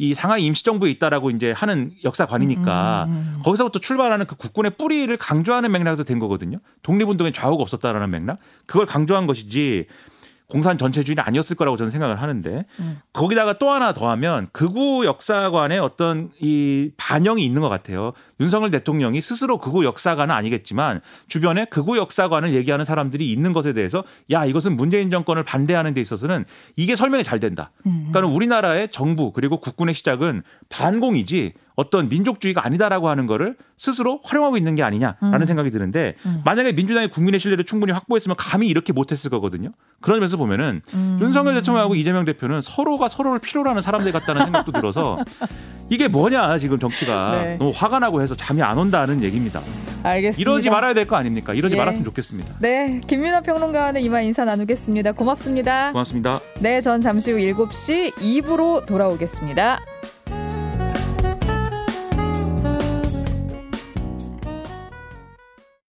이 상하이 임시정부에 있다라고 이제 하는 역사관이니까 음, 음, 음. 거기서부터 출발하는 그 국군의 뿌리를 강조하는 맥락에서 된 거거든요. 독립운동에 좌우가 없었다라는 맥락. 그걸 강조한 것이지 공산 전체주의는 아니었을 거라고 저는 생각을 하는데 음. 거기다가 또 하나 더하면 극우 역사관의 어떤 이 반영이 있는 것 같아요. 윤석열 대통령이 스스로 극우 역사관은 아니겠지만 주변에 극우 역사관을 얘기하는 사람들이 있는 것에 대해서 야 이것은 문재인 정권을 반대하는 데 있어서는 이게 설명이 잘 된다. 음. 그러니까 우리나라의 정부 그리고 국군의 시작은 반공이지 어떤 민족주의가 아니다라고 하는 거를 스스로 활용하고 있는 게 아니냐라는 음. 생각이 드는데 음. 만약에 민주당이 국민의 신뢰를 충분히 확보했으면 감히 이렇게 못했을 거거든요. 그런 점에서 보면은 음. 윤석열 대통령하고 이재명 대표는 서로가 서로를 필요로 하는 사람들 같다는 생각도 들어서 이게 뭐냐 지금 정치가 네. 너무 화가 나고 해서 잠이 안 온다는 얘기입니다. 알겠습니다. 이러지 말아야 될 거 아닙니까? 이러지 예. 말았으면 좋겠습니다. 네, 김민아 평론가와는 이만 인사 나누겠습니다. 고맙습니다. 고맙습니다. 네, 전 잠시 후 7시 2부로 돌아오겠습니다.